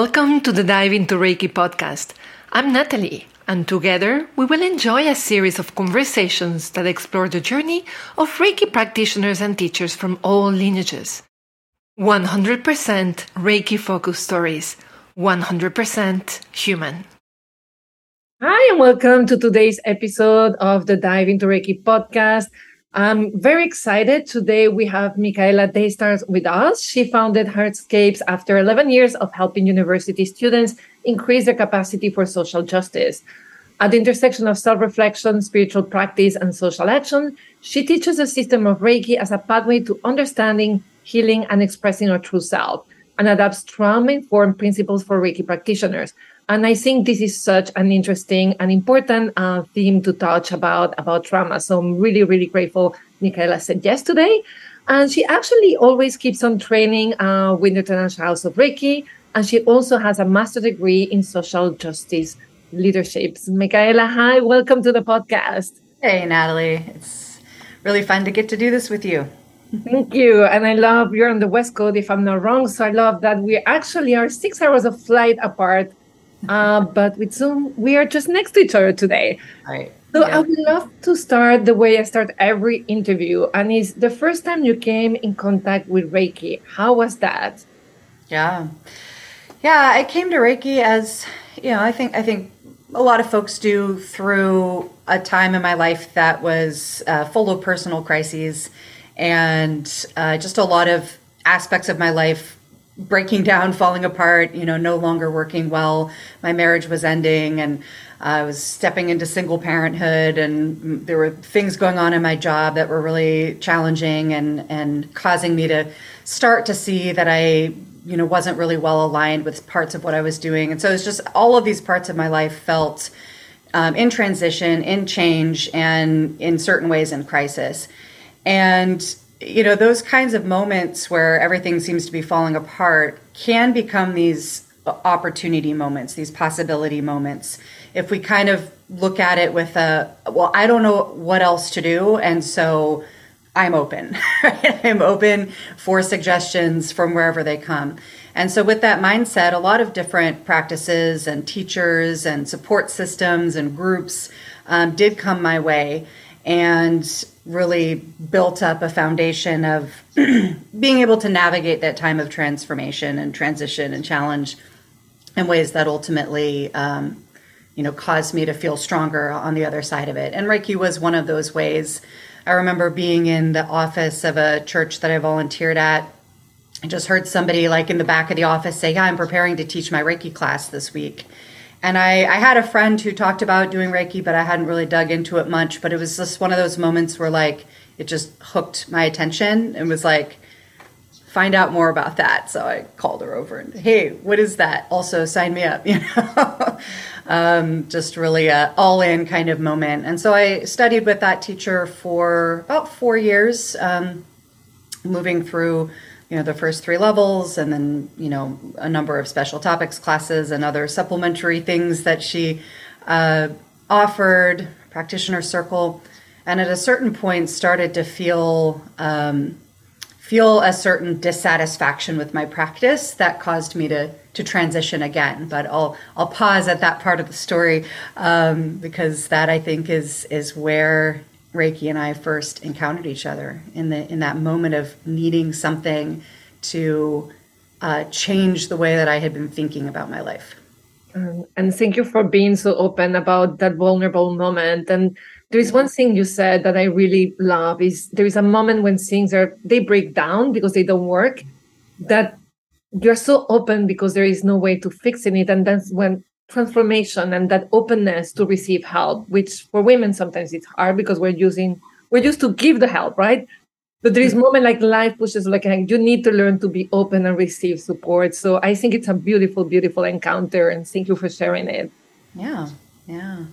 Welcome to the Dive into Reiki podcast. I'm Natalie, and together we will enjoy a series of conversations that explore the journey of Reiki practitioners and teachers from all lineages. 100% Reiki focused stories, 100% human. Hi, and welcome to today's episode of the Dive into Reiki podcast. I'm very excited. Today we have Michaela Daystar with us. She founded Heartscapes after 11 years of helping university students increase their capacity for social justice. At the intersection of self reflection, spiritual practice, and social action, she teaches a system of Reiki as a pathway to understanding, healing, and expressing our true self, and adapts trauma informed principles for Reiki practitioners. And I think this is such an interesting and important uh, theme to touch about about trauma. So I'm really, really grateful Michaela said yes today. And she actually always keeps on training uh, with the International House of Reiki. And she also has a master degree in social justice leadership. Michaela, hi, welcome to the podcast. Hey, Natalie. It's really fun to get to do this with you. Thank you. And I love you're on the West Coast, if I'm not wrong. So I love that we actually are six hours of flight apart uh, but with Zoom, we are just next to each other today. Right. So yeah. I would love to start the way I start every interview, and is the first time you came in contact with Reiki. How was that? Yeah, yeah. I came to Reiki as you know. I think I think a lot of folks do through a time in my life that was uh, full of personal crises and uh, just a lot of aspects of my life breaking down, falling apart, you know, no longer working well. My marriage was ending and I was stepping into single parenthood and there were things going on in my job that were really challenging and and causing me to start to see that I you know wasn't really well aligned with parts of what I was doing. And so it's just all of these parts of my life felt um, in transition, in change, and in certain ways in crisis. And you know, those kinds of moments where everything seems to be falling apart can become these opportunity moments, these possibility moments. If we kind of look at it with a, well, I don't know what else to do. And so I'm open. I'm open for suggestions from wherever they come. And so, with that mindset, a lot of different practices and teachers and support systems and groups um, did come my way and really built up a foundation of being able to navigate that time of transformation and transition and challenge in ways that ultimately um, you know caused me to feel stronger on the other side of it. And reiki was one of those ways. I remember being in the office of a church that i volunteered at. I just heard somebody like in the back of the office say yeah i'm preparing to teach my reiki class this week and I, I had a friend who talked about doing Reiki, but I hadn't really dug into it much. But it was just one of those moments where like it just hooked my attention and was like, find out more about that. So I called her over and hey, what is that? Also sign me up, you know. um, just really a all in kind of moment. And so I studied with that teacher for about four years, um, moving through you know the first three levels and then you know a number of special topics classes and other supplementary things that she uh, offered practitioner circle. And at a certain point started to feel um, feel a certain dissatisfaction with my practice that caused me to to transition again. But i'll i'll pause at that part of the story um, because that i think is is where Reiki and I first encountered each other in the in that moment of needing something to uh, change the way that I had been thinking about my life. Um, and thank you for being so open about that vulnerable moment. And there is one thing you said that I really love is there is a moment when things are they break down because they don't work. That you're so open because there is no way to fixing it, and that's when transformation and that openness to receive help which for women sometimes it's hard because we're using we're used to give the help right? But there is moment like life pushes like you need to learn to be open and receive support. So i think it's a beautiful beautiful encounter and thank you for sharing it. Yeah yeah.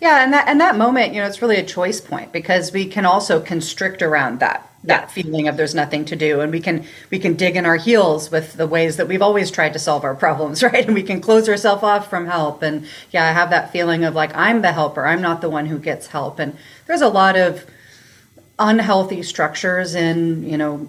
Yeah and that and that moment you know it's really a choice point because we can also constrict around that that feeling of there's nothing to do. And we can we can dig in our heels with the ways that we've always tried to solve our problems right? And we can close ourselves off from help. And yeah i have that feeling of like i'm the helper. I'm not the one who gets help. And there's a lot of unhealthy structures in you know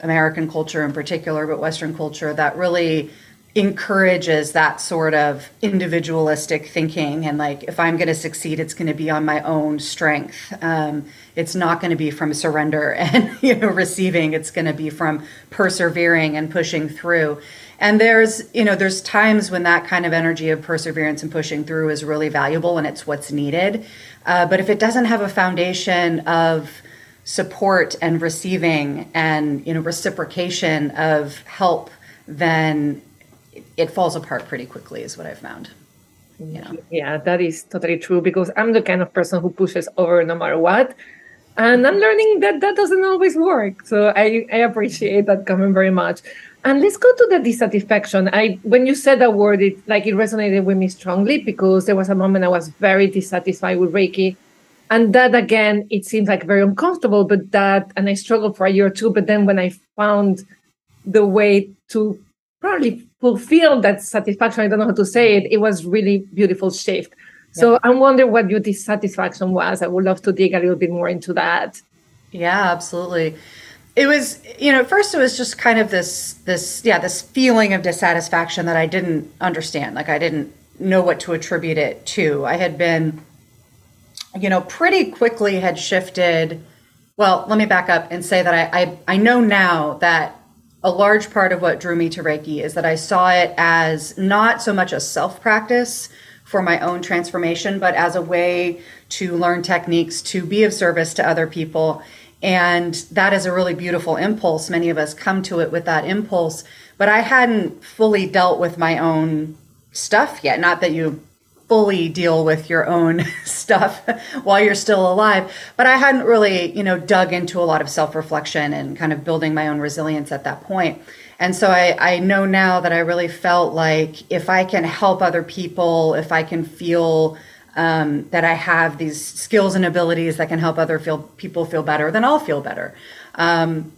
american culture in particular but western culture that really encourages that sort of individualistic thinking. And like if i'm going to succeed it's going to be on my own strength. Um, it's not going to be from surrender and you know receiving. It's going to be from persevering and pushing through. And there's you know there's times when that kind of energy of perseverance and pushing through is really valuable and it's what's needed. Uh, but if it doesn't have a foundation of support and receiving and you know reciprocation of help then it falls apart pretty quickly is what i've found yeah that is totally true because i'm the kind of person who pushes over no matter what and i'm learning that that doesn't always work. So i i appreciate that comment very much. And let's go to the dissatisfaction. I when you said that word it like it resonated with me strongly because there was a moment i was very dissatisfied with reiki and that again it seems like very uncomfortable but that and i struggled for a year or two but then when i found the way to probably fulfill that satisfaction. I don't know how to say it. It was really beautiful shift. So yeah. I wonder what your dissatisfaction was. I would love to dig a little bit more into that. Yeah, absolutely. It was, you know, at first it was just kind of this, this, yeah, this feeling of dissatisfaction that I didn't understand. Like I didn't know what to attribute it to. I had been, you know, pretty quickly had shifted. Well, let me back up and say that I, I, I know now that a large part of what drew me to Reiki is that I saw it as not so much a self practice for my own transformation, but as a way to learn techniques to be of service to other people. And that is a really beautiful impulse. Many of us come to it with that impulse, but I hadn't fully dealt with my own stuff yet. Not that you fully deal with your own stuff while you're still alive. But I hadn't really, you know, dug into a lot of self reflection and kind of building my own resilience at that point. And so I, I know now that I really felt like if I can help other people, if I can feel um, that I have these skills and abilities that can help other feel, people feel better, then I'll feel better. Um,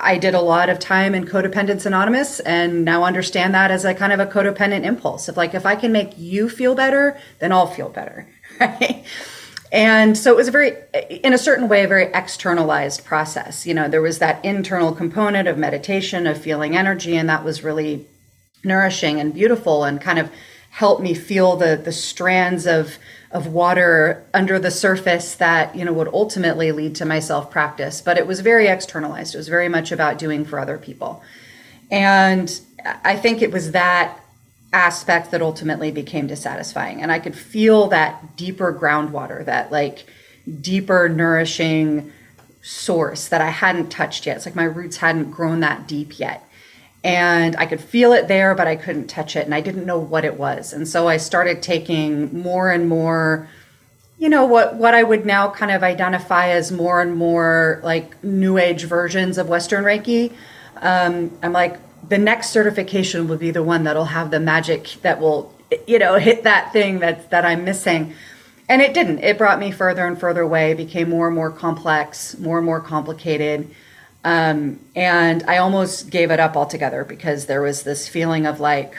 I did a lot of time in Codependents Anonymous and now understand that as a kind of a codependent impulse of like, if I can make you feel better, then I'll feel better. Right. And so it was a very, in a certain way, a very externalized process. You know, there was that internal component of meditation, of feeling energy, and that was really nourishing and beautiful and kind of helped me feel the the strands of of water under the surface that you know would ultimately lead to my self practice but it was very externalized. It was very much about doing for other people. And i think it was that aspect that ultimately became dissatisfying. And i could feel that deeper groundwater that like deeper nourishing source that i hadn't touched yet. It's like my roots hadn't grown that deep yet and I could feel it there, but I couldn't touch it, and I didn't know what it was. And so I started taking more and more, you know, what what I would now kind of identify as more and more like New Age versions of Western Reiki. Um, I'm like, the next certification will be the one that'll have the magic that will, you know, hit that thing that that I'm missing. And it didn't. It brought me further and further away. became more and more complex, more and more complicated. Um, and I almost gave it up altogether because there was this feeling of like,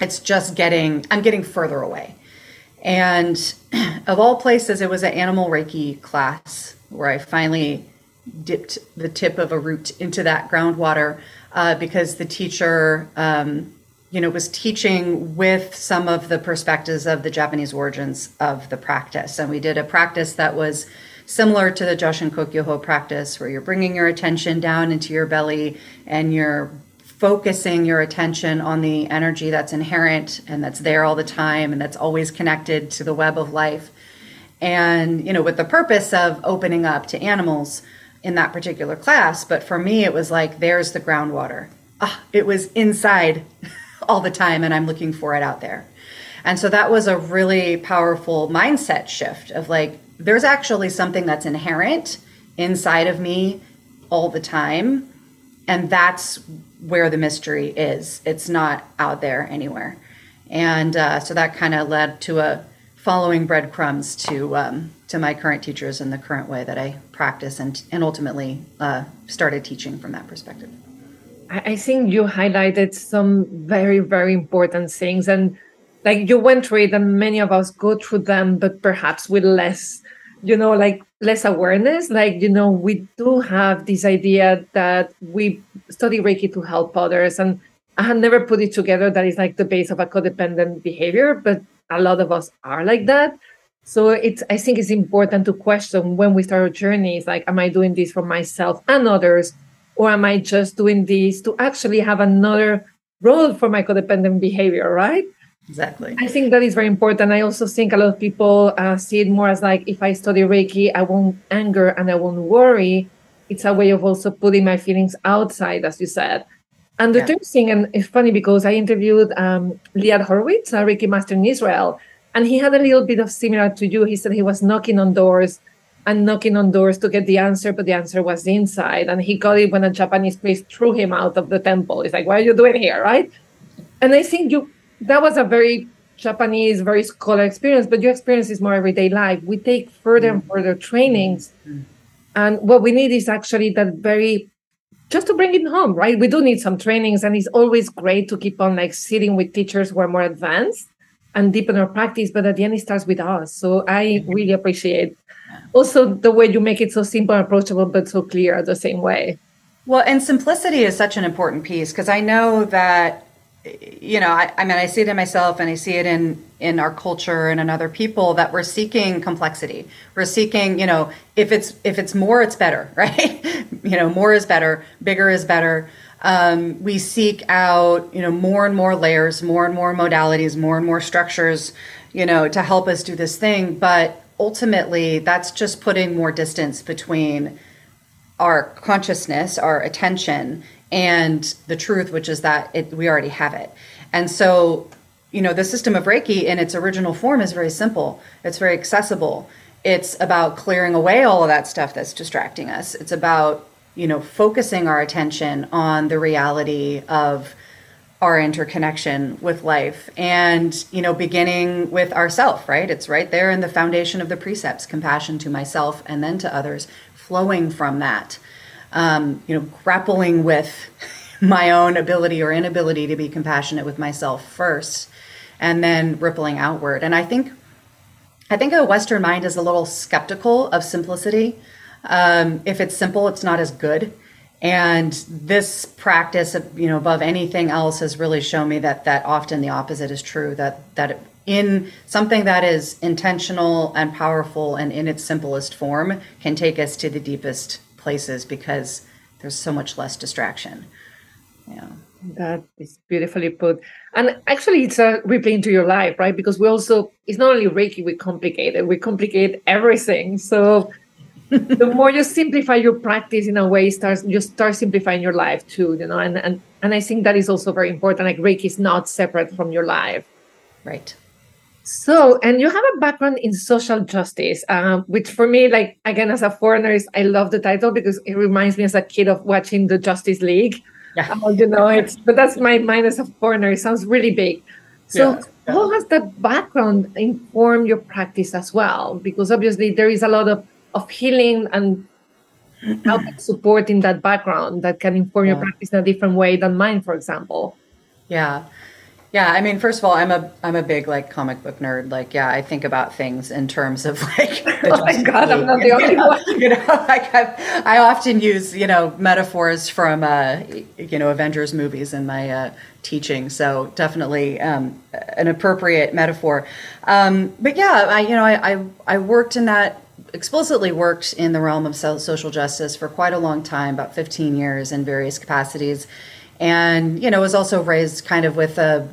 it's just getting, I'm getting further away. And of all places, it was an animal Reiki class where I finally dipped the tip of a root into that groundwater uh, because the teacher, um, you know, was teaching with some of the perspectives of the Japanese origins of the practice. And we did a practice that was similar to the Joshin Kokyuho practice, where you're bringing your attention down into your belly and you're focusing your attention on the energy that's inherent and that's there all the time and that's always connected to the web of life. And, you know, with the purpose of opening up to animals in that particular class. But for me, it was like, there's the groundwater. Ah, it was inside all the time, and I'm looking for it out there. And so that was a really powerful mindset shift of like, there's actually something that's inherent inside of me all the time. And that's where the mystery is. It's not out there anywhere. And uh, so that kind of led to a following breadcrumbs to um, to my current teachers and the current way that I practice and and ultimately uh, started teaching from that perspective. I think you highlighted some very very important things and like you went through it and many of us go through them but perhaps with less you know like less awareness like you know we do have this idea that we study reiki to help others and I have never put it together that is like the base of a codependent behavior, but a lot of us are like that. So it's I think it's important to question when we start our journey. It's like, am I doing this for myself and others? Or am I just doing this to actually have another role for my codependent behavior, right? Exactly. I think that is very important. I also think a lot of people uh, see it more as like if I study Reiki, I won't anger and I won't worry. It's a way of also putting my feelings outside, as you said. And the yeah. third thing, and it's funny because I interviewed um, Liat Horowitz, a Reiki master in Israel, and he had a little bit of similar to you. He said he was knocking on doors and knocking on doors to get the answer, but the answer was inside. And he got it when a Japanese priest threw him out of the temple. He's like, "What are you doing here?" Right? And I think you that was a very Japanese, very scholar experience, but your experience is more everyday life. We take further and further trainings. And what we need is actually that very just to bring it home, right? We do need some trainings, and it's always great to keep on like sitting with teachers who are more advanced and deepen our practice. But at the end, it starts with us. So I really appreciate also the way you make it so simple and approachable, but so clear the same way. Well, and simplicity is such an important piece because I know that you know, I, I, mean, I see it in myself and I see it in, in our culture and in other people that we're seeking complexity. We're seeking, you know, if it's, if it's more, it's better, right? you know, more is better, bigger is better. Um, we seek out, you know, more and more layers, more and more modalities, more and more structures, you know, to help us do this thing. But ultimately, that's just putting more distance between our consciousness, our attention, and the truth, which is that it, we already have it. And so, you know, the system of Reiki in its original form is very simple. It's very accessible. It's about clearing away all of that stuff that's distracting us. It's about, you know, focusing our attention on the reality of our interconnection with life and you know beginning with ourself right it's right there in the foundation of the precepts compassion to myself and then to others flowing from that um, you know, grappling with my own ability or inability to be compassionate with myself first, and then rippling outward. And I think, I think a Western mind is a little skeptical of simplicity. Um, if it's simple, it's not as good. And this practice, you know, above anything else, has really shown me that that often the opposite is true. That that in something that is intentional and powerful and in its simplest form can take us to the deepest places because there's so much less distraction. Yeah. That is beautifully put. And actually, it's a replay into your life, right? Because we also, it's not only Reiki, we complicate it, we complicate everything. So the more you simplify your practice in a way, starts you start simplifying your life too, you know, and, and, and I think that is also very important. Like Reiki is not separate from your life. Right. So, and you have a background in social justice, um, which for me, like again, as a foreigner, is I love the title because it reminds me as a kid of watching the Justice League. Yeah. Uh, you know, it's but that's my mind as a foreigner. It sounds really big. So, yeah. Yeah. how has that background informed your practice as well? Because obviously, there is a lot of of healing and help support in that background that can inform your practice in a different way than mine, for example. Yeah. Yeah, I mean, first of all, I'm a I'm a big like comic book nerd. Like, yeah, I think about things in terms of like. oh my god, I'm not the only one. You know, like I, I often use you know metaphors from uh, you know Avengers movies in my uh, teaching. So definitely um, an appropriate metaphor. Um, but yeah, I you know I, I I worked in that explicitly worked in the realm of social justice for quite a long time, about 15 years in various capacities and you know was also raised kind of with a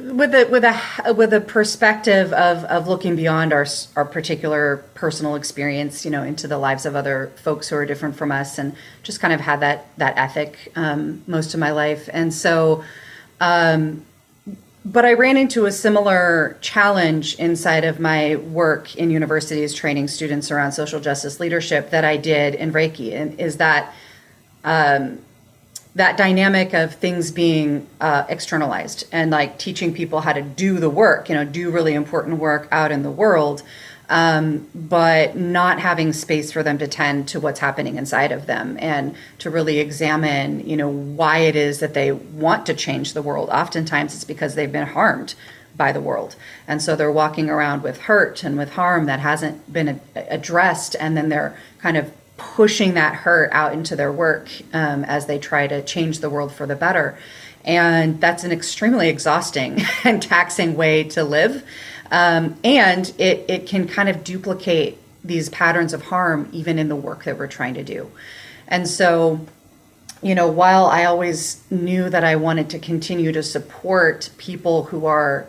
with a with a with a perspective of of looking beyond our our particular personal experience, you know, into the lives of other folks who are different from us, and just kind of had that that ethic um, most of my life, and so. Um, but I ran into a similar challenge inside of my work in universities training students around social justice leadership that I did in Reiki, and is that um, that dynamic of things being uh, externalized and like teaching people how to do the work, you know, do really important work out in the world, um, but not having space for them to tend to what's happening inside of them and to really examine, you know, why it is that they want to change the world. Oftentimes it's because they've been harmed by the world. And so they're walking around with hurt and with harm that hasn't been addressed. And then they're kind of pushing that hurt out into their work um, as they try to change the world for the better. And that's an extremely exhausting and taxing way to live. Um, and it, it can kind of duplicate these patterns of harm even in the work that we're trying to do. And so, you know, while I always knew that I wanted to continue to support people who are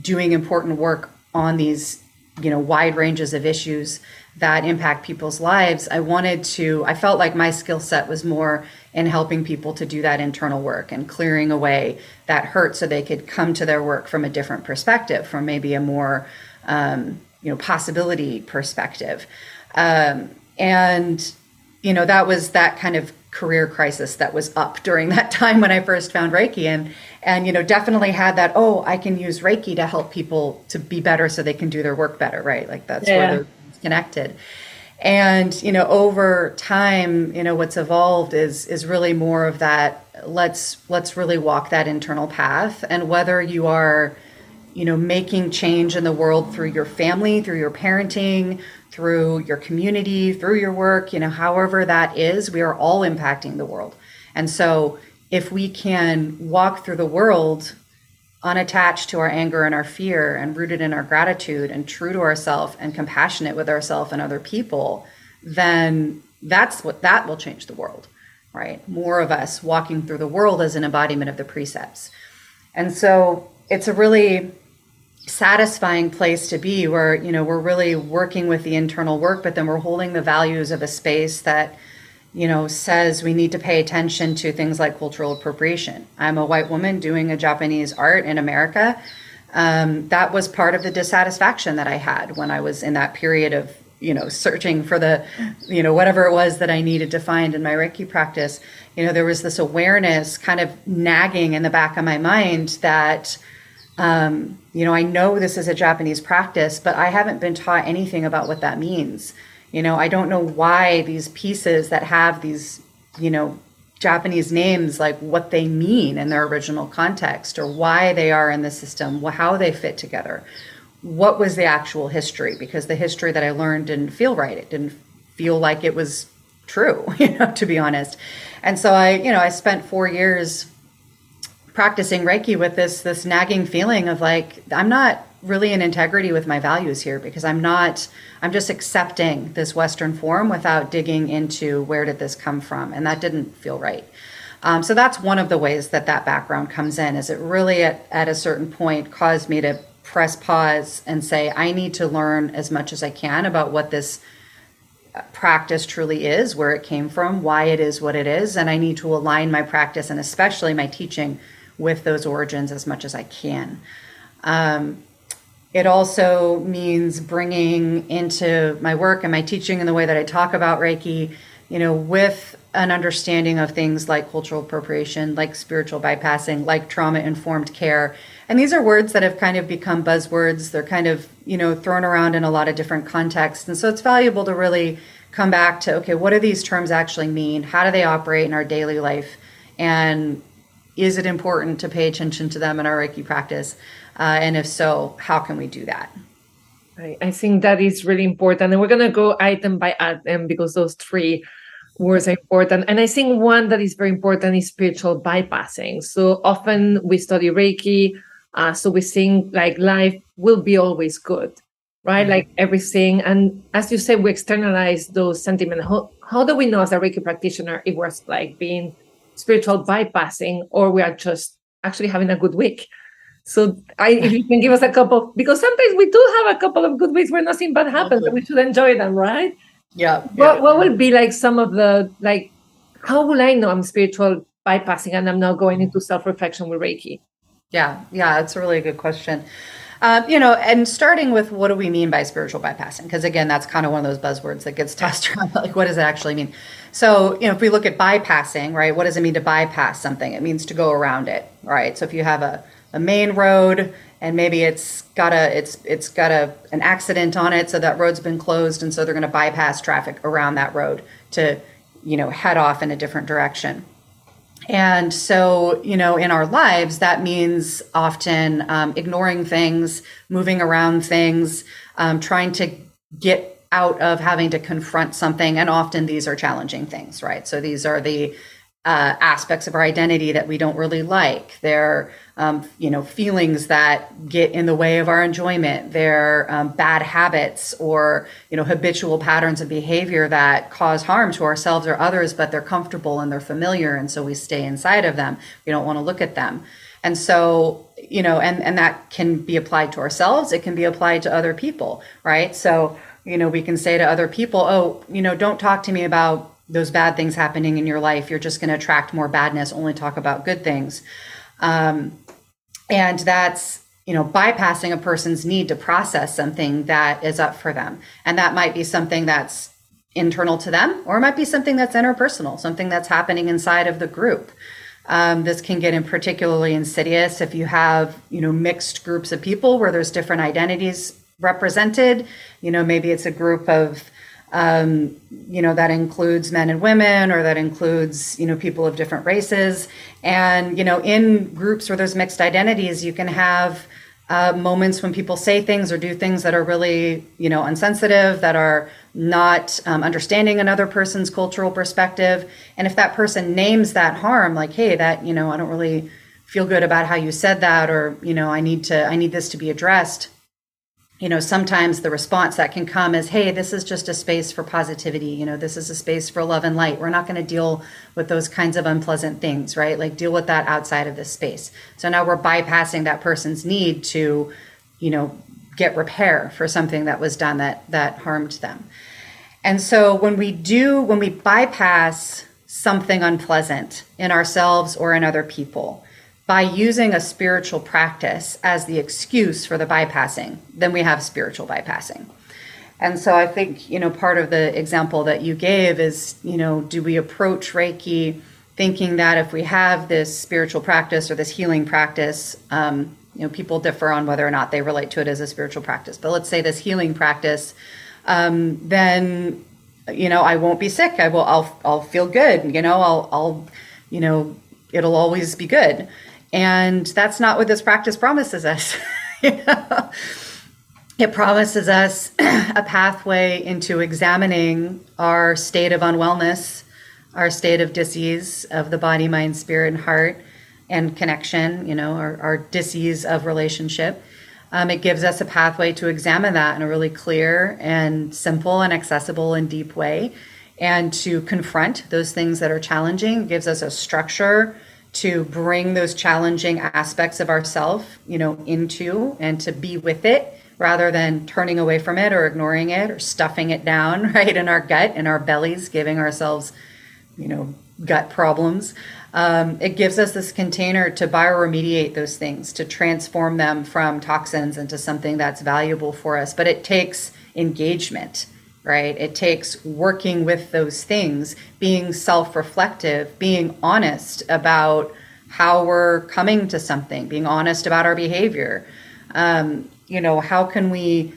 doing important work on these, you know, wide ranges of issues that impact people's lives, I wanted to, I felt like my skill set was more in helping people to do that internal work and clearing away that hurt so they could come to their work from a different perspective, from maybe a more, um, you know, possibility perspective. Um, and, you know, that was that kind of career crisis that was up during that time when I first found Reiki and and you know definitely had that oh I can use Reiki to help people to be better so they can do their work better right like that's yeah. where they're connected. And you know over time you know what's evolved is is really more of that let's let's really walk that internal path. And whether you are you know making change in the world through your family through your parenting through your community through your work you know however that is we are all impacting the world. And so if we can walk through the world unattached to our anger and our fear and rooted in our gratitude and true to ourselves and compassionate with ourselves and other people, then that's what that will change the world, right? More of us walking through the world as an embodiment of the precepts. And so it's a really satisfying place to be where, you know, we're really working with the internal work, but then we're holding the values of a space that you know, says we need to pay attention to things like cultural appropriation. I'm a white woman doing a Japanese art in America. Um, that was part of the dissatisfaction that I had when I was in that period of, you know, searching for the, you know, whatever it was that I needed to find in my Reiki practice. You know, there was this awareness kind of nagging in the back of my mind that, um, you know, I know this is a Japanese practice, but I haven't been taught anything about what that means. You know, I don't know why these pieces that have these, you know, Japanese names, like what they mean in their original context or why they are in the system, how they fit together. What was the actual history? Because the history that I learned didn't feel right. It didn't feel like it was true, you know, to be honest. And so I, you know, I spent four years practicing Reiki with this this nagging feeling of like I'm not really in integrity with my values here because I'm not I'm just accepting this Western form without digging into where did this come from, and that didn't feel right. Um, so that's one of the ways that that background comes in. Is it really at, at a certain point caused me to press pause and say I need to learn as much as I can about what this uh, practice truly is, where it came from, why it is what it is, and I need to align my practice and especially my teaching with those origins as much as I can. Um, it also means bringing into my work and my teaching and the way that I talk about Reiki, you know, with an understanding of things like cultural appropriation, like spiritual bypassing, like trauma informed care. And these are words that have kind of become buzzwords. They're kind of, you know, thrown around in a lot of different contexts. And so it's valuable to really come back to okay, what do these terms actually mean? How do they operate in our daily life? And is it important to pay attention to them in our Reiki practice? Uh, and if so, how can we do that? I think that is really important. And we're going to go item by item because those three words are important. And I think one that is very important is spiritual bypassing. So often we study Reiki, uh, so we think like life will be always good, right? Mm-hmm. Like everything. And as you said, we externalize those sentiments. How, how do we know as a Reiki practitioner it was like being spiritual bypassing or we are just actually having a good week? So I, if you can give us a couple, because sometimes we do have a couple of good weeks where nothing bad happens, and we should enjoy them, right? Yeah. What yeah. What will be like some of the like? How will I know I'm spiritual bypassing and I'm not going into self reflection with Reiki? Yeah, yeah, it's a really good question. Uh, you know, and starting with what do we mean by spiritual bypassing? Because again, that's kind of one of those buzzwords that gets tossed around. Like, what does it actually mean? So, you know, if we look at bypassing, right, what does it mean to bypass something? It means to go around it, right? So, if you have a a main road and maybe it's got a it's it's got a an accident on it so that road's been closed and so they're going to bypass traffic around that road to you know head off in a different direction and so you know in our lives that means often um, ignoring things moving around things um, trying to get out of having to confront something. And often these are challenging things, right? So these are the uh, aspects of our identity that we don't really like. They're, um, you know, feelings that get in the way of our enjoyment. They're um, bad habits or, you know, habitual patterns of behavior that cause harm to ourselves or others, but they're comfortable and they're familiar. And so we stay inside of them. We don't want to look at them. And so, you know, and, and that can be applied to ourselves. It can be applied to other people, right? So, you know, we can say to other people, oh, you know, don't talk to me about those bad things happening in your life. You're just going to attract more badness. Only talk about good things. Um, and that's, you know, bypassing a person's need to process something that is up for them. And that might be something that's internal to them, or it might be something that's interpersonal, something that's happening inside of the group. Um, this can get in particularly insidious if you have, you know, mixed groups of people where there's different identities represented. You know, maybe it's a group of um, you know that includes men and women or that includes you know people of different races. And you know in groups where there's mixed identities you can have uh, moments when people say things or do things that are really you know unsensitive that are not um, understanding another person's cultural perspective. And if that person names that harm like hey that you know i don't really feel good about how you said that or you know i need to i need this to be addressed you know sometimes the response that can come is hey this is just a space for positivity you know this is a space for love and light. We're not going to deal with those kinds of unpleasant things right? Like deal with that outside of this space. So now we're bypassing that person's need to you know get repair for something that was done that that harmed them. And so when we do when we bypass something unpleasant in ourselves or in other people by using a spiritual practice as the excuse for the bypassing, then we have spiritual bypassing. And so I think, you know, part of the example that you gave is, you know, do we approach Reiki thinking that if we have this spiritual practice or this healing practice, um, you know, people differ on whether or not they relate to it as a spiritual practice. But let's say this healing practice, um, then, you know, I won't be sick. I will. I'll. I'll feel good. You know. I'll. I'll. You know. It'll always be good. And that's not what this practice promises us. It promises us a pathway into examining our state of unwellness, our state of disease of the body, mind, spirit, and heart, and connection, you know, our, our disease of relationship. Um, it gives us a pathway to examine that in a really clear and simple and accessible and deep way, and to confront those things that are challenging. It gives us a structure to bring those challenging aspects of ourself, you know, into and to be with it rather than turning away from it or ignoring it or stuffing it down right in our gut in our bellies, giving ourselves, you know, gut problems. Um, it gives us this container to bioremediate those things, to transform them from toxins into something that's valuable for us. But it takes engagement right? It takes working with those things, being self reflective, being honest about how we're coming to something, being honest about our behavior. Um, you know, how can we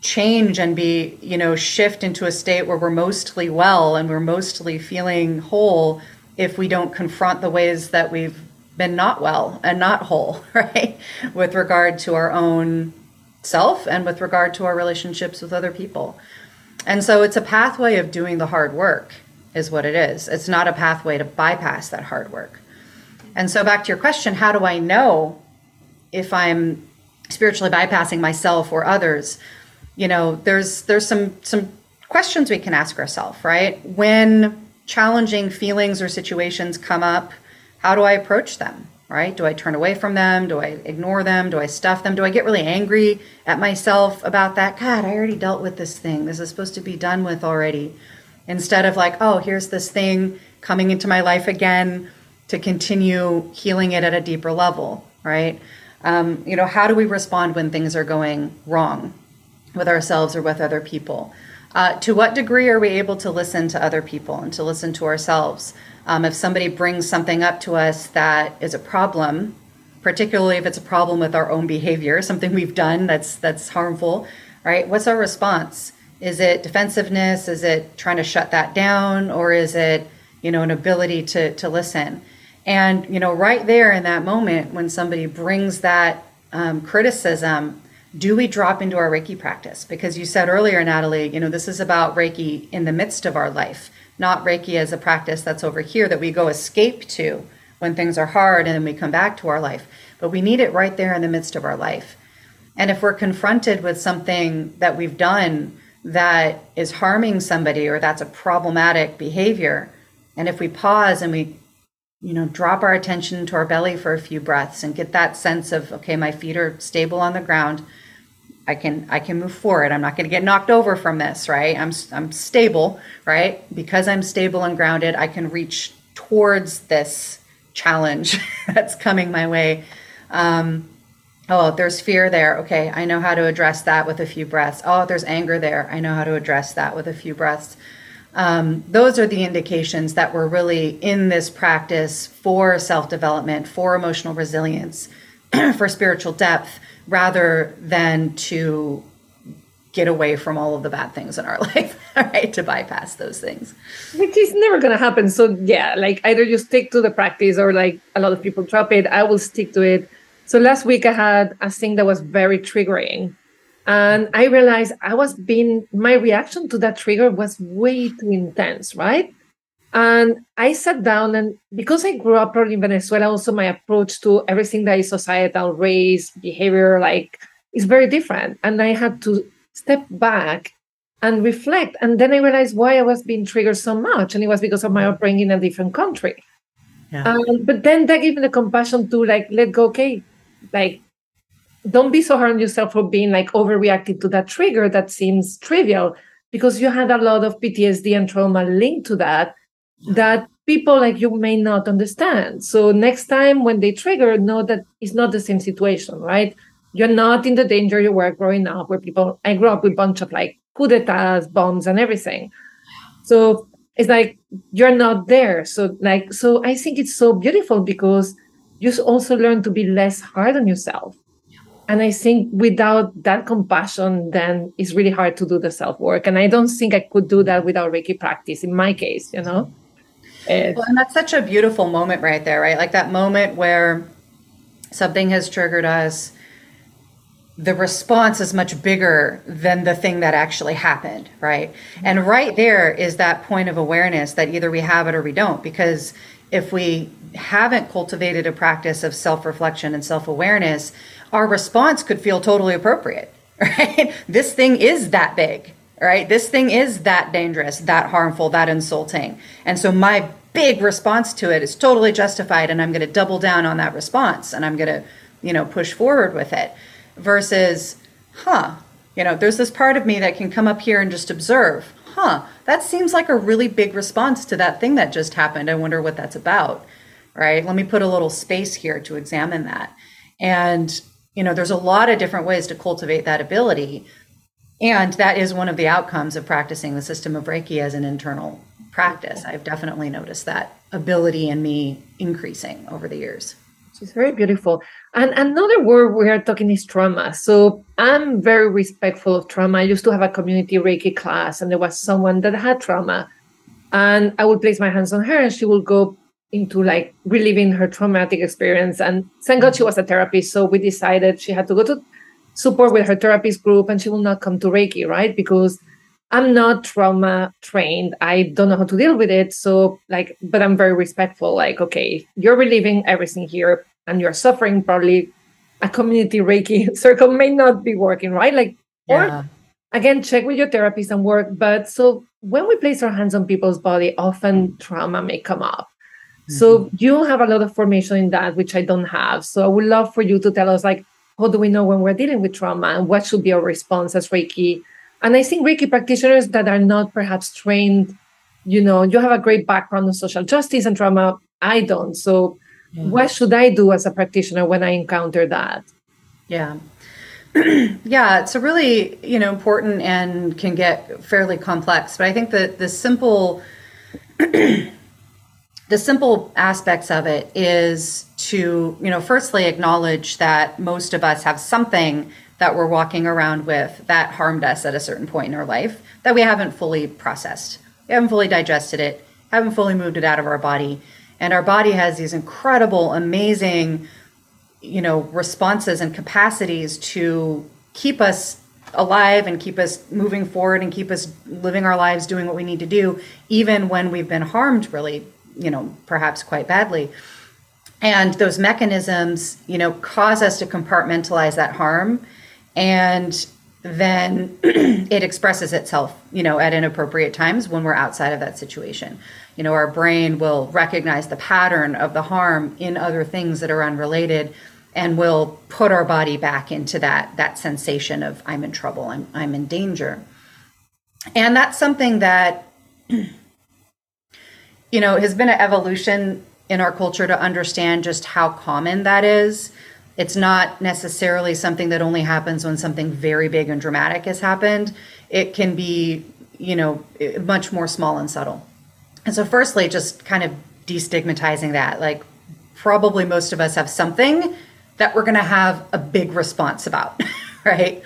change and be, you know, shift into a state where we're mostly well and we're mostly feeling whole if we don't confront the ways that we've been not well and not whole, right? With regard to our own self and with regard to our relationships with other people. And so it's a pathway of doing the hard work, is what it is. It's not a pathway to bypass that hard work. And so back to your question, how do I know if I'm spiritually bypassing myself or others? You know, there's there's some some questions we can ask ourselves, right? When challenging feelings or situations come up, how do I approach them? Right? Do I turn away from them? Do I ignore them? Do I stuff them? Do I get really angry at myself about that? God, I already dealt with this thing. This is supposed to be done with already. Instead of like, oh, here's this thing coming into my life again to continue healing it at a deeper level, right? Um, you know, how do we respond when things are going wrong with ourselves or with other people? Uh, to what degree are we able to listen to other people and to listen to ourselves? Um, if somebody brings something up to us that is a problem, particularly if it's a problem with our own behavior, something we've done that's that's harmful, right? What's our response? Is it defensiveness? Is it trying to shut that down, or is it you know an ability to to listen? And you know, right there in that moment when somebody brings that um, criticism, do we drop into our Reiki practice? Because you said earlier, Natalie, you know, this is about Reiki in the midst of our life, not Reiki as a practice that's over here that we go escape to when things are hard and then we come back to our life. But we need it right there in the midst of our life. And if we're confronted with something that we've done that is harming somebody or that's a problematic behavior, and if we pause and we you know drop our attention to our belly for a few breaths and get that sense of okay my feet are stable on the ground i can i can move forward. I'm not going to get knocked over from this right? I'm i'm stable right? Because i'm stable and grounded i can reach towards this challenge that's coming my way. Um, oh there's fear there. Okay i know how to address that with a few breaths. Oh there's anger there. I know how to address that with a few breaths. Um, those are the indications that we're really in this practice for self development, for emotional resilience, for spiritual depth, rather than to get away from all of the bad things in our life, right? To bypass those things. Which is never going to happen. So, yeah, like either you stick to the practice or like a lot of people drop it. I will stick to it. So, last week I had a thing that was very triggering and I realized I was being, my reaction to that trigger was way too intense, right? And I sat down, and because I grew up probably in Venezuela, also my approach to everything that is societal, race, behavior, like is very different. And I had to step back and reflect. And then I realized why I was being triggered so much. And it was because of my upbringing in a different country. Yeah. Um, but then that gave me the compassion to like let go, okay, like don't be so hard on yourself for being like overreacting to that trigger that seems trivial because you had a lot of PTSD and trauma linked to that that people like you may not understand. So next time when they trigger, know that it's not the same situation, right? You're not in the danger you were growing up where people I grew up with a bunch of like coup d'etats, bombs and everything. So it's like you're not there. So like so I think it's so beautiful because you also learn to be less hard on yourself and i think without that compassion then it's really hard to do the self work and i don't think i could do that without reiki practice in my case you know well, and that's such a beautiful moment right there right? Like that moment where something has triggered us the response is much bigger than the thing that actually happened right? And mm-hmm. right there is that point of awareness that either we have it or we don't because if we haven't cultivated a practice of self-reflection and self-awareness our response could feel totally appropriate, right? This thing is that big, right? This thing is that dangerous, that harmful, that insulting. And so my big response to it is totally justified and I'm going to double down on that response and I'm going to, you know, push forward with it versus, huh, you know, there's this part of me that can come up here and just observe, huh, that seems like a really big response to that thing that just happened. I wonder what that's about, right? Let me put a little space here to examine that. And you know there's a lot of different ways to cultivate that ability and that is one of the outcomes of practicing the system of reiki as an internal practice. I've definitely noticed that ability in me increasing over the years. It's very beautiful. And another word we are talking is trauma. So i'm very respectful of trauma. I used to have a community reiki class and there was someone that had trauma. And i would place my hands on her and she would go into like reliving her traumatic experience. And thank God she was a therapist. So we decided she had to go to support with her therapist group and she will not come to Reiki, right? Because I'm not trauma trained. I don't know how to deal with it. So, like, but I'm very respectful. Like, okay, you're relieving everything here and you're suffering. Probably a community Reiki circle may not be working, right? Like, yeah. or again, check with your therapist and work. But so when we place our hands on people's body, often trauma may come up. So mm-hmm. you have a lot of formation in that, which I don't have. So I would love for you to tell us, like, how do we know when we're dealing with trauma and what should be our response as Reiki? And I think Reiki practitioners that are not perhaps trained, you know, you have a great background in social justice and trauma. I don't. So mm-hmm. what should I do as a practitioner when I encounter that? Yeah. yeah, it's a really, you know, important and can get fairly complex. But I think that the simple the simple aspects of it is to, you know, firstly acknowledge that most of us have something that we're walking around with that harmed us at a certain point in our life that we haven't fully processed. We haven't fully digested it, haven't fully moved it out of our body. And our body has these incredible, amazing, you know, responses and capacities to keep us alive and keep us moving forward and keep us living our lives doing what we need to do even when we've been harmed really you know perhaps quite badly. And those mechanisms you know cause us to compartmentalize that harm and then it expresses itself you know at inappropriate times when we're outside of that situation. You know our brain will recognize the pattern of the harm in other things that are unrelated and will put our body back into that that sensation of I'm in trouble, I'm I'm in danger. And that's something that you know has been an evolution in our culture to understand just how common that is. It's not necessarily something that only happens when something very big and dramatic has happened. It can be, you know, much more small and subtle. And so, firstly, just kind of destigmatizing that. Like, probably most of us have something that we're going to have a big response about, right?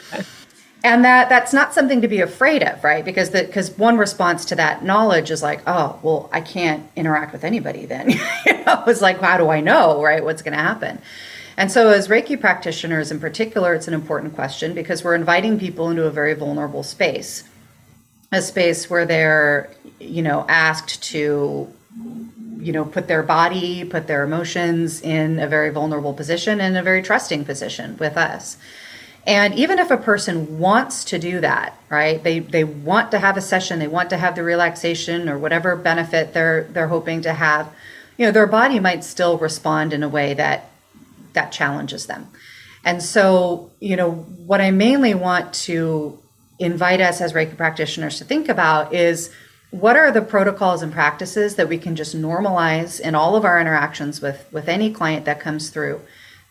And that that's not something to be afraid of, right? Because that because one response to that knowledge is like, oh, well, I can't interact with anybody then. you know, it's like, how do I know, right? What's going to happen? And so, as Reiki practitioners in particular, it's an important question because we're inviting people into a very vulnerable space, a space where they're, you know, asked to you know put their body put their emotions in a very vulnerable position and a very trusting position with us and even if a person wants to do that right they they want to have a session they want to have the relaxation or whatever benefit they're they're hoping to have you know their body might still respond in a way that that challenges them. And so you know what i mainly want to invite us as reiki practitioners to think about is what are the protocols and practices that we can just normalize in all of our interactions with with any client that comes through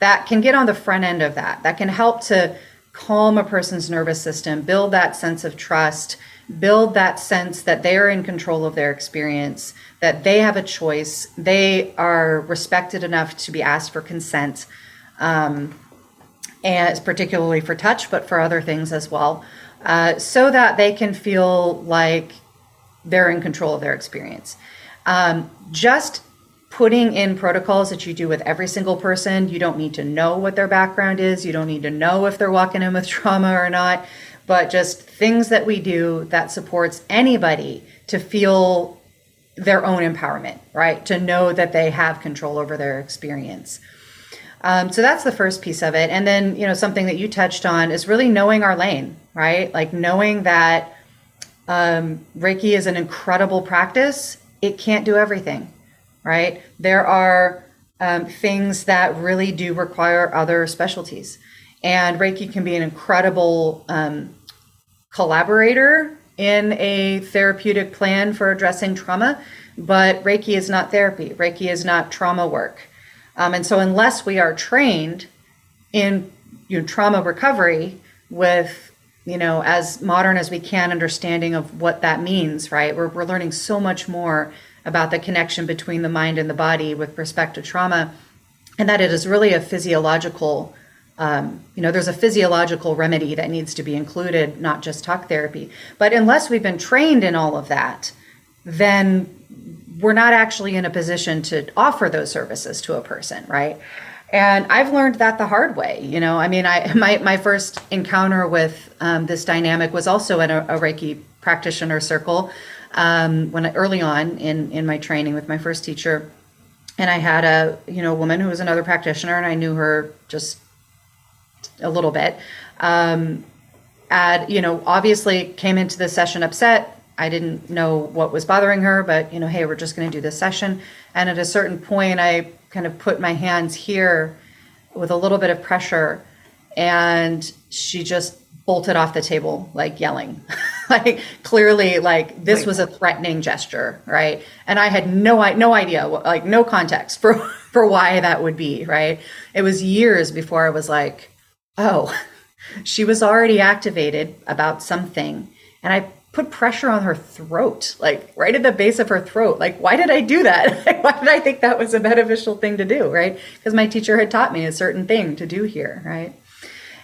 that can get on the front end of that that can help to calm a person's nervous system build that sense of trust build that sense that they're in control of their experience that they have a choice they are respected enough to be asked for consent um, and particularly for touch but for other things as well uh, so that they can feel like they're in control of their experience. Um, just putting in protocols that you do with every single person, you don't need to know what their background is, you don't need to know if they're walking in with trauma or not, but just things that we do that supports anybody to feel their own empowerment, right? To know that they have control over their experience. Um, so that's the first piece of it. And then, you know, something that you touched on is really knowing our lane, right? Like knowing that um, Reiki is an incredible practice. It can't do everything, right? There are um, things that really do require other specialties. And Reiki can be an incredible um, collaborator in a therapeutic plan for addressing trauma, but Reiki is not therapy. Reiki is not trauma work. Um, and so, unless we are trained in you know, trauma recovery with you know, as modern as we can, understanding of what that means, right? We're, we're learning so much more about the connection between the mind and the body with respect to trauma, and that it is really a physiological, um, you know, there's a physiological remedy that needs to be included, not just talk therapy. But unless we've been trained in all of that, then we're not actually in a position to offer those services to a person, right? and I've learned that the hard way. You know, I mean, I my my first encounter with um, this dynamic was also in a, a Reiki practitioner circle um, when I, early on in in my training with my first teacher, and I had a you know woman who was another practitioner, and I knew her just a little bit. Um, you know, obviously came into the session upset. I didn't know what was bothering her, but you know, hey, we're just going to do this session. And at a certain point, I kind of put my hands here with a little bit of pressure and she just bolted off the table like yelling like clearly like this was a threatening gesture right and i had no no idea like no context for for why that would be right it was years before i was like oh she was already activated about something and i put pressure on her throat, like right at the base of her throat. Like, why did I do that? why did I think that was a beneficial thing to do, right? Because my teacher had taught me a certain thing to do here, right?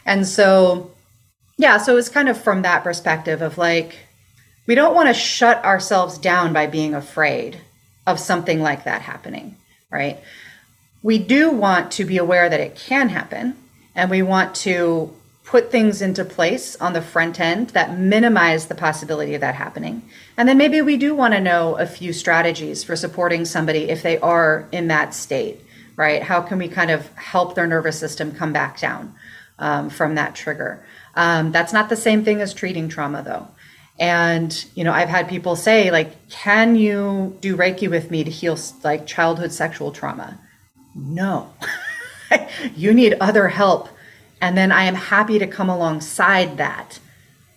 And so, yeah, so it's kind of from that perspective of like, we don't want to shut ourselves down by being afraid of something like that happening, right? We do want to be aware that it can happen, and we want to put things into place on the front end that minimize the possibility of that happening. And then maybe we do want to know a few strategies for supporting somebody if they are in that state, right? How can we kind of help their nervous system come back down um, from that trigger? Um, that's not the same thing as treating trauma, though. And, you know, I've had people say, like, can you do Reiki with me to heal like childhood sexual trauma? No. you need other help. And then I am happy to come alongside that.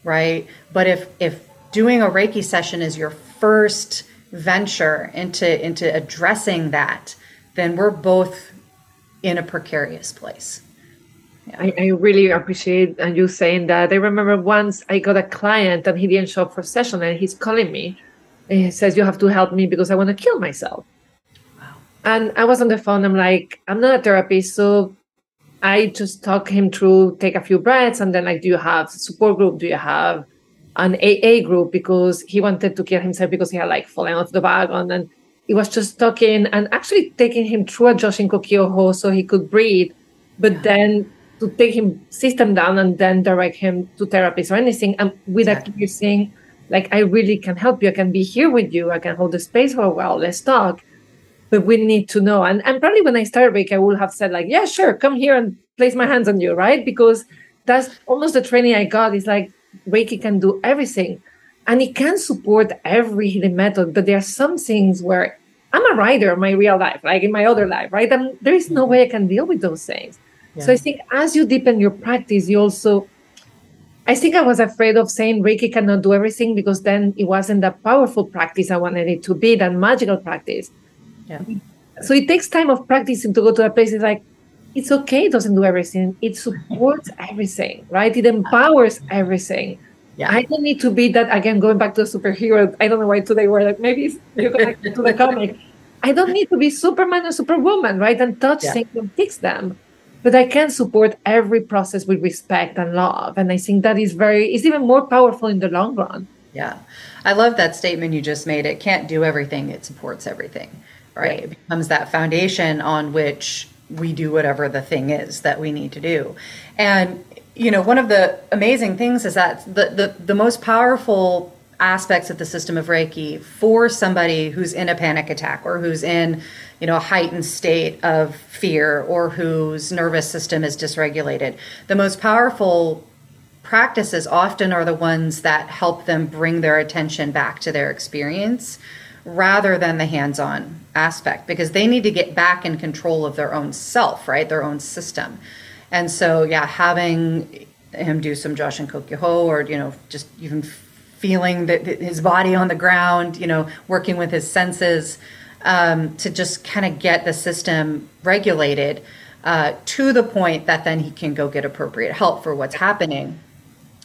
Right. But if, if doing a Reiki session is your first venture into, into addressing that, then we're both in a precarious place. I, I, really appreciate uh, you saying that. I remember once I got a client and he didn't show up for session and he's calling me. And he says, You have to help me because I want to kill myself. Wow. And I was on the phone. I'm like, I'm not a therapist. So I just talk him through, take a few breaths, and then like, do you have support group? Do you have an AA group? Because he wanted to kill himself because he had like fallen off the wagon. And he was just talking and actually taking him through a Joshin Kokyuho so he could breathe. But yeah. then to take him system down and then direct him to therapists or anything. And with exactly. you're saying, like, I really can help you. I can be here with you. I can hold the space for a while. Let's talk. But we need to know. And, and probably when I started Reiki, I would have said, like, yeah, sure, come here and place my hands on you, right? Because that's almost the training I got. Is like Reiki can do everything. And it can support every healing method. But there are some things where I'm a writer in my real life, like in my other life, right? And there is no mm-hmm. way I can deal with those things. So I think as you deepen your practice, you also, I think I was afraid of saying Reiki cannot do everything because then it wasn't that powerful practice I wanted it to be, that magical practice. Yeah. So it takes time of practicing to go to a place. It's like, it's okay, it doesn't do everything. It supports everything, right? It empowers everything. Yeah. I don't need to be that again, going back to superhero. I don't know why today we're like, maybe you go back to the comic. I don't need to be Superman or Superwoman, right? And touch yeah. things and fix them but I can support every process with respect and love. And I think that is very, is even more powerful in the long run. Yeah. I love that statement you just made. It can't do everything, it supports everything, right? right. It becomes that foundation on which we do whatever the thing is that we need to do. And, you know, one of the amazing things is that the, the, the most powerful aspects of the system of Reiki for somebody who's in a panic attack or who's in, you know, a heightened state of fear or whose nervous system is dysregulated. The most powerful practices often are the ones that help them bring their attention back to their experience rather than the hands-on aspect because they need to get back in control of their own self, right? Their own system. And so, yeah, having him do some Joshin Kokyuho or, you know, just even feeling that his body on the ground, you know, working with his senses um, to just kind of get the system regulated uh, to the point that then he can go get appropriate help for what's happening.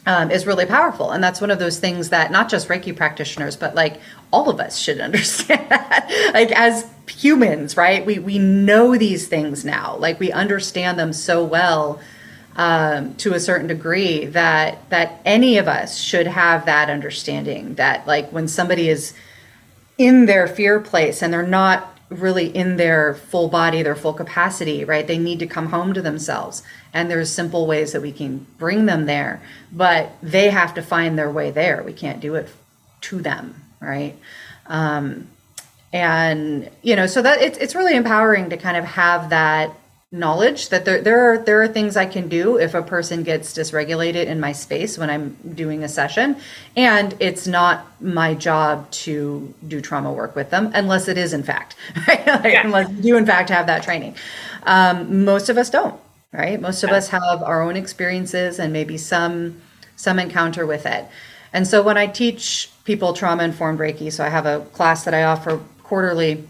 Um, is really powerful. And that's one of those things that not just Reiki practitioners, but like all of us should understand like as humans, right? We we know these things now. Like we understand them so well um, to a certain degree that that any of us should have that understanding that like when somebody is in their fear place and they're not really in their full body their full capacity right they need to come home to themselves. And there's simple ways that we can bring them there but they have to find their way there. We can't do it to them right? Um, and you know so that it's, it's really empowering to kind of have that knowledge that there there are there are things I can do if a person gets dysregulated in my space when I'm doing a session and it's not my job to do trauma work with them unless it is in fact right? like, yeah. unless you in fact have that training um, most of us don't right most of yeah. us have our own experiences and maybe some some encounter with it and so when I teach people trauma informed reiki so I have a class that I offer quarterly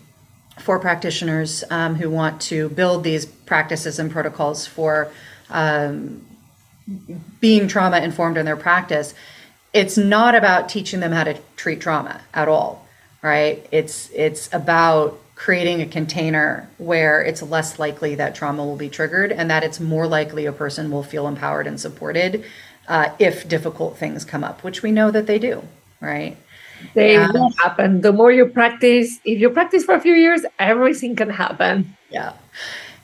for practitioners um, who want to build these practices and protocols for um, being trauma informed in their practice, it's not about teaching them how to treat trauma at all, right? It's it's about creating a container where it's less likely that trauma will be triggered and that it's more likely a person will feel empowered and supported uh, if difficult things come up, which we know that they do, right? They yeah. will happen. The more you practice, if you practice for a few years, everything can happen. Yeah.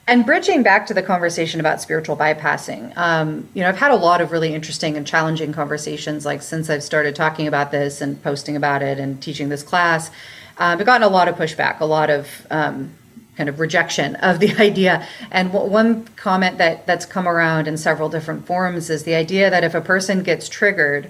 And bridging back to the conversation about spiritual bypassing, um, you know, I've had a lot of really interesting and challenging conversations, like since I've started talking about this and posting about it and teaching this class. Um, I've gotten a lot of pushback, a lot of um, kind of rejection of the idea. And w- one comment that that's come around in several different forums is the idea that if a person gets triggered,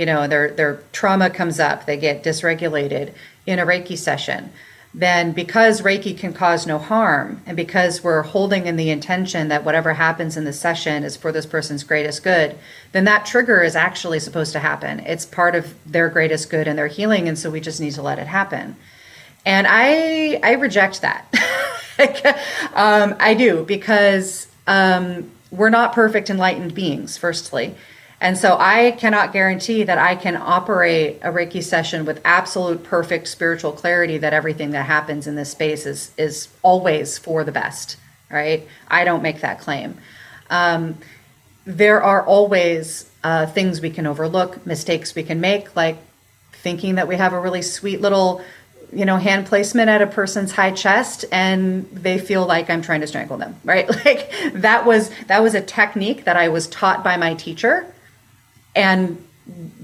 you know, their their trauma comes up, they get dysregulated in a Reiki session then because Reiki can cause no harm, and because we're holding in the intention that whatever happens in the session is for this person's greatest good, then that trigger is actually supposed to happen. It's part of their greatest good and their healing, and so we just need to let it happen. And I I reject that. um, I do because um, we're not perfect enlightened beings. Firstly, and so I cannot guarantee that I can operate a Reiki session with absolute perfect spiritual clarity that everything that happens in this space is is always for the best, right? I don't make that claim. Um, there are always uh, things we can overlook, mistakes we can make, like thinking that we have a really sweet little you know hand placement at a person's high chest and they feel like i'm trying to strangle them right like that was that was a technique that i was taught by my teacher and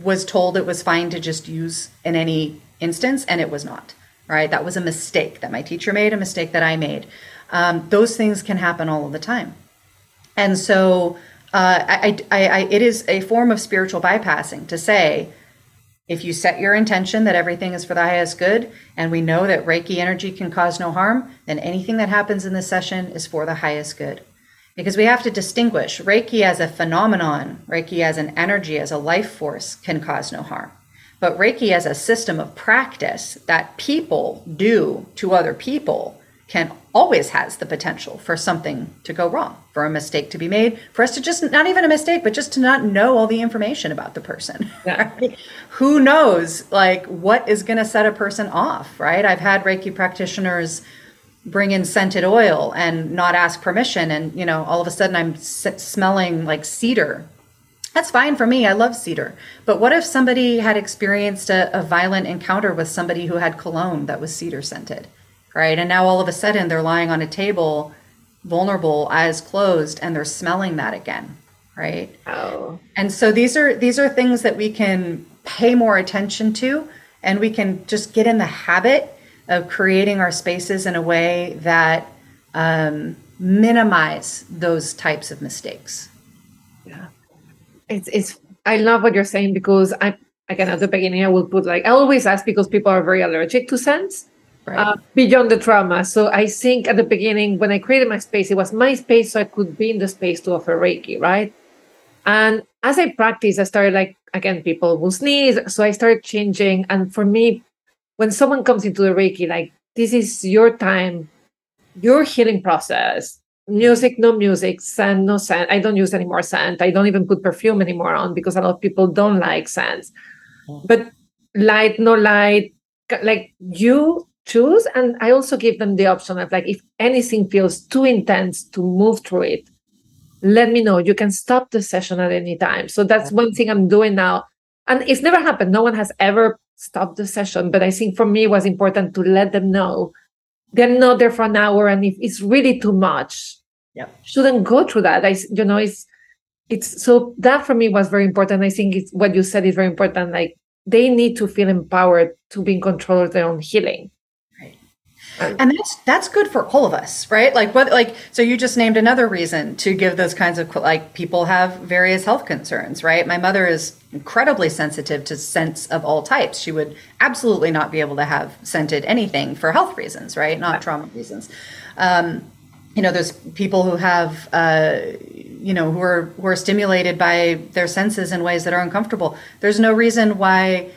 was told it was fine to just use in any instance, and it was not. Right? That was a mistake that my teacher made, a mistake that I made. Um, those things can happen all of the time, and so uh, I, I, I, it is a form of spiritual bypassing to say, if you set your intention that everything is for the highest good, and we know that Reiki energy can cause no harm, then anything that happens in this session is for the highest good because we have to distinguish Reiki as a phenomenon, Reiki as an energy, as a life force can cause no harm. But Reiki as a system of practice that people do to other people can always has the potential for something to go wrong, for a mistake to be made, for us to just not even a mistake, but just to not know all the information about the person. Yeah. Right? Who knows like what is going to set a person off, right? I've had Reiki practitioners bring in scented oil and not ask permission and you know all of a sudden i'm s- smelling like cedar. That's fine for me i love cedar. But what if somebody had experienced a, a, violent encounter with somebody who had cologne that was cedar scented right? And now all of a sudden they're lying on a table vulnerable eyes closed and they're smelling that again right? Oh. And so these are these are things that we can pay more attention to and we can just get in the habit of creating our spaces in a way that um, minimize those types of mistakes. Yeah, it's it's. I love what you're saying because I again at the beginning I will put like I always ask because people are very allergic to scents. Right. Uh, beyond the trauma. So I think at the beginning, when I created my space, it was my space so I could be in the space to offer Reiki, right? And as I practiced, I started like, again, people will sneeze. So I started changing. And for me, when someone comes into the Reiki, like this is your time, your healing process. Music, no music, scent, no scent. I don't use any more scent. I don't even put perfume anymore on because a lot of people don't like scents. But light, no light, like you choose. And I also give them the option of like, if anything feels too intense to move through it, let me know. You can stop the session at any time. So that's one thing I'm doing now. And it's never happened. No one has ever stop the session. But I think for me, it was important to let them know they're not there for an hour. And if it's really too much, yeah, shouldn't go through that. I, you know, it's, it's so that for me was very important. I think it's what you said is very important. Like they need to feel empowered to be in control of their own healing and that's that's good for all of us right? Like what like so you just named another reason to give those kinds of like people have various health concerns right? My mother is incredibly sensitive to scents of all types. She would absolutely not be able to have scented anything for health reasons right? Not trauma reasons. Um, you know there's people who have uh, you know who are who are stimulated by their senses in ways that are uncomfortable. There's no reason why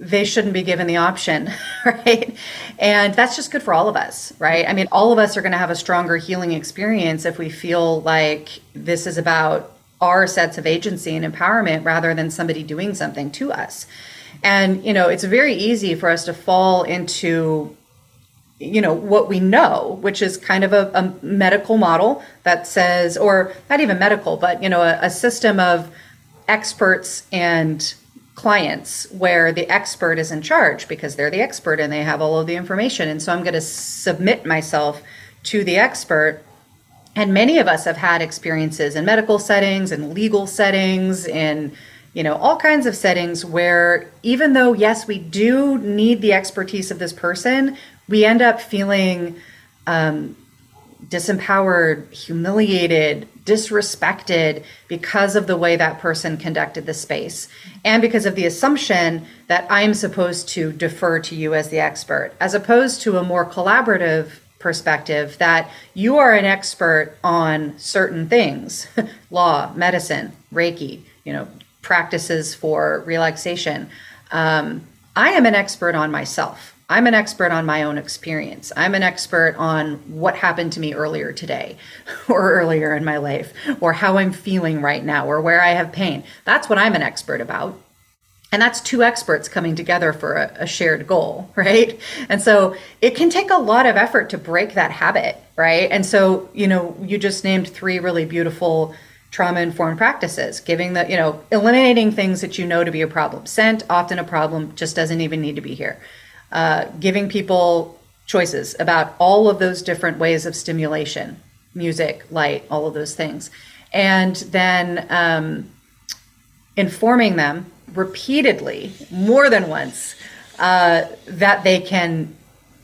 they shouldn't be given the option, right? And that's just good for all of us, right? I mean, all of us are going to have a stronger healing experience if we feel like this is about our sets of agency and empowerment rather than somebody doing something to us. And, you know, it's very easy for us to fall into you know what we know which is kind of a, a medical model that says or not even medical but you know a, a system of experts and clients where the expert is in charge because they're the expert and they have all of the information. And so I'm going to submit myself to the expert And many of us have had experiences in medical settings and legal settings in you know all kinds of settings where even though yes we do need the expertise of this person we end up feeling um, disempowered humiliated disrespected because of the way that person conducted the space and because of the assumption that i'm supposed to defer to you as the expert as opposed to a more collaborative perspective that you are an expert on certain things law medicine reiki you know practices for relaxation. Um, I am an expert on myself. I'm an expert on my own experience. I'm an expert on what happened to me earlier today or earlier in my life or how I'm feeling right now or where I have pain. That's what I'm an expert about. And that's two experts coming together for a, a shared goal, right? And so it can take a lot of effort to break that habit, right? And so, you know, you just named three really beautiful trauma informed practices, giving the, you know, eliminating things that you know to be a problem. Scent, often a problem, just doesn't even need to be here. Uh, giving people choices about all of those different ways of stimulation music, light, all of those things. And then um, informing them repeatedly, more than once, uh, that they can